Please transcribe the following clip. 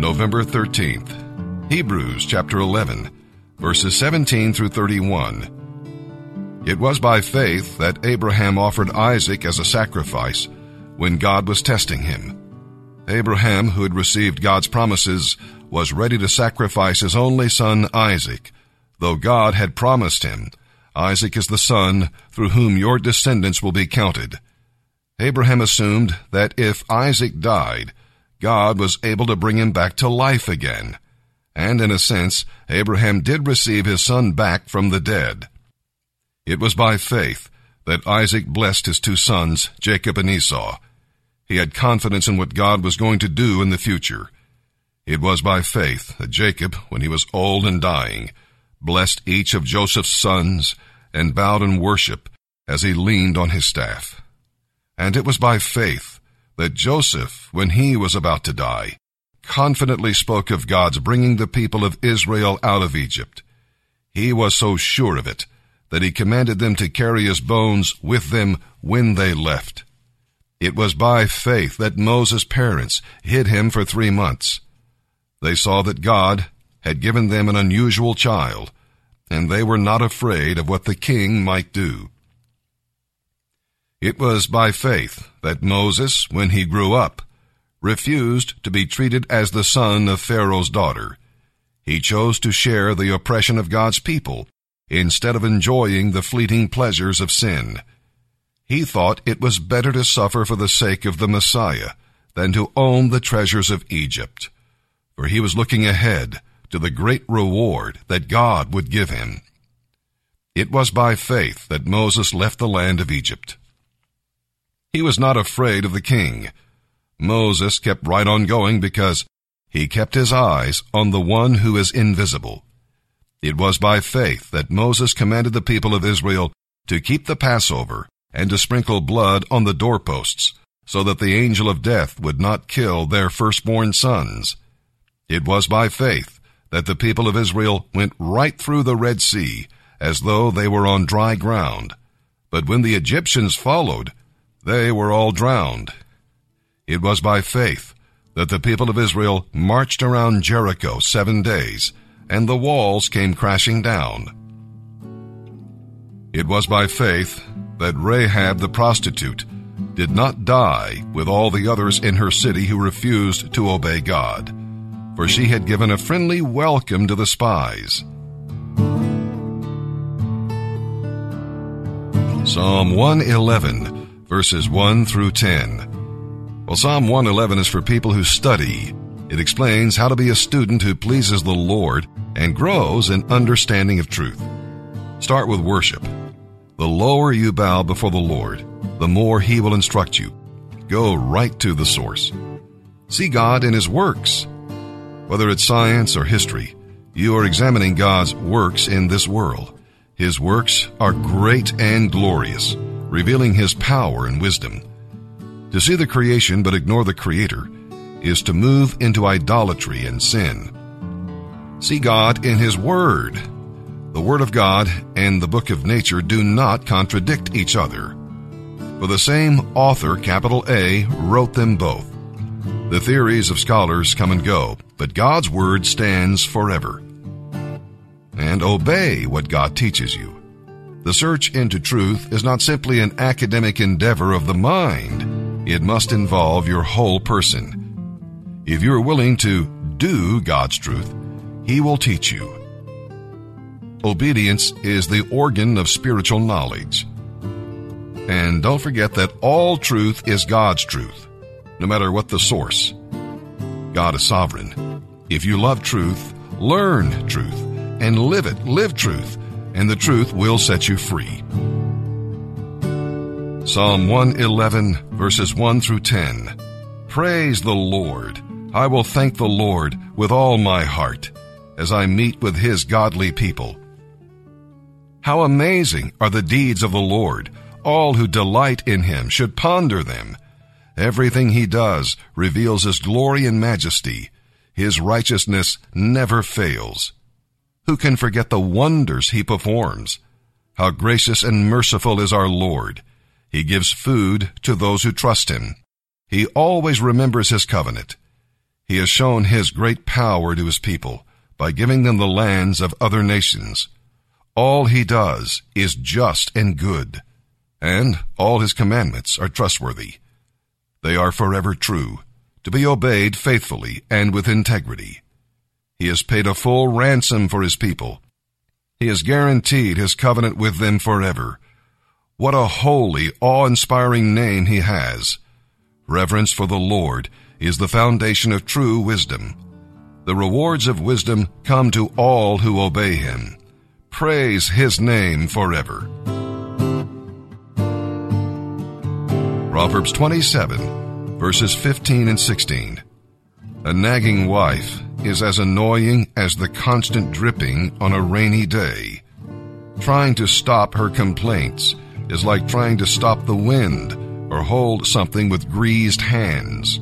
November 13th. Hebrews chapter 11, verses 17 through 31. It was by faith that Abraham offered Isaac as a sacrifice when God was testing him. Abraham, who had received God's promises, was ready to sacrifice his only son Isaac, though God had promised him, Isaac is the son through whom your descendants will be counted. Abraham assumed that if Isaac died, God was able to bring him back to life again. And in a sense, Abraham did receive his son back from the dead. It was by faith that Isaac blessed his two sons, Jacob and Esau. He had confidence in what God was going to do in the future. It was by faith that Jacob, when he was old and dying, blessed each of Joseph's sons and bowed in worship as he leaned on his staff. And it was by faith that Joseph, when he was about to die, confidently spoke of God's bringing the people of Israel out of Egypt. He was so sure of it that he commanded them to carry his bones with them when they left. It was by faith that Moses' parents hid him for three months. They saw that God had given them an unusual child, and they were not afraid of what the king might do. It was by faith that Moses, when he grew up, refused to be treated as the son of Pharaoh's daughter. He chose to share the oppression of God's people instead of enjoying the fleeting pleasures of sin. He thought it was better to suffer for the sake of the Messiah than to own the treasures of Egypt, for he was looking ahead to the great reward that God would give him. It was by faith that Moses left the land of Egypt. He was not afraid of the king. Moses kept right on going because he kept his eyes on the one who is invisible. It was by faith that Moses commanded the people of Israel to keep the Passover and to sprinkle blood on the doorposts so that the angel of death would not kill their firstborn sons. It was by faith that the people of Israel went right through the Red Sea as though they were on dry ground. But when the Egyptians followed, they were all drowned. It was by faith that the people of Israel marched around Jericho seven days, and the walls came crashing down. It was by faith that Rahab the prostitute did not die with all the others in her city who refused to obey God, for she had given a friendly welcome to the spies. Psalm 111 verses 1 through 10. Well, Psalm 111 is for people who study. It explains how to be a student who pleases the Lord and grows in understanding of truth. Start with worship. The lower you bow before the Lord, the more He will instruct you. Go right to the source. See God in His works. Whether it's science or history, you are examining God's works in this world. His works are great and glorious revealing his power and wisdom. To see the creation but ignore the creator is to move into idolatry and sin. See God in his word. The word of God and the book of nature do not contradict each other. For the same author, capital A, wrote them both. The theories of scholars come and go, but God's word stands forever. And obey what God teaches you. The search into truth is not simply an academic endeavor of the mind. It must involve your whole person. If you are willing to do God's truth, He will teach you. Obedience is the organ of spiritual knowledge. And don't forget that all truth is God's truth, no matter what the source. God is sovereign. If you love truth, learn truth and live it. Live truth and the truth will set you free. Psalm 111, verses 1 through 10. Praise the Lord. I will thank the Lord with all my heart as I meet with his godly people. How amazing are the deeds of the Lord! All who delight in him should ponder them. Everything he does reveals his glory and majesty. His righteousness never fails. Who can forget the wonders he performs? How gracious and merciful is our Lord. He gives food to those who trust him. He always remembers his covenant. He has shown his great power to his people by giving them the lands of other nations. All he does is just and good, and all his commandments are trustworthy. They are forever true, to be obeyed faithfully and with integrity. He has paid a full ransom for his people. He has guaranteed his covenant with them forever. What a holy, awe-inspiring name he has. Reverence for the Lord is the foundation of true wisdom. The rewards of wisdom come to all who obey him. Praise his name forever. Proverbs 27, verses 15 and 16. A nagging wife is as annoying as the constant dripping on a rainy day. Trying to stop her complaints is like trying to stop the wind or hold something with greased hands.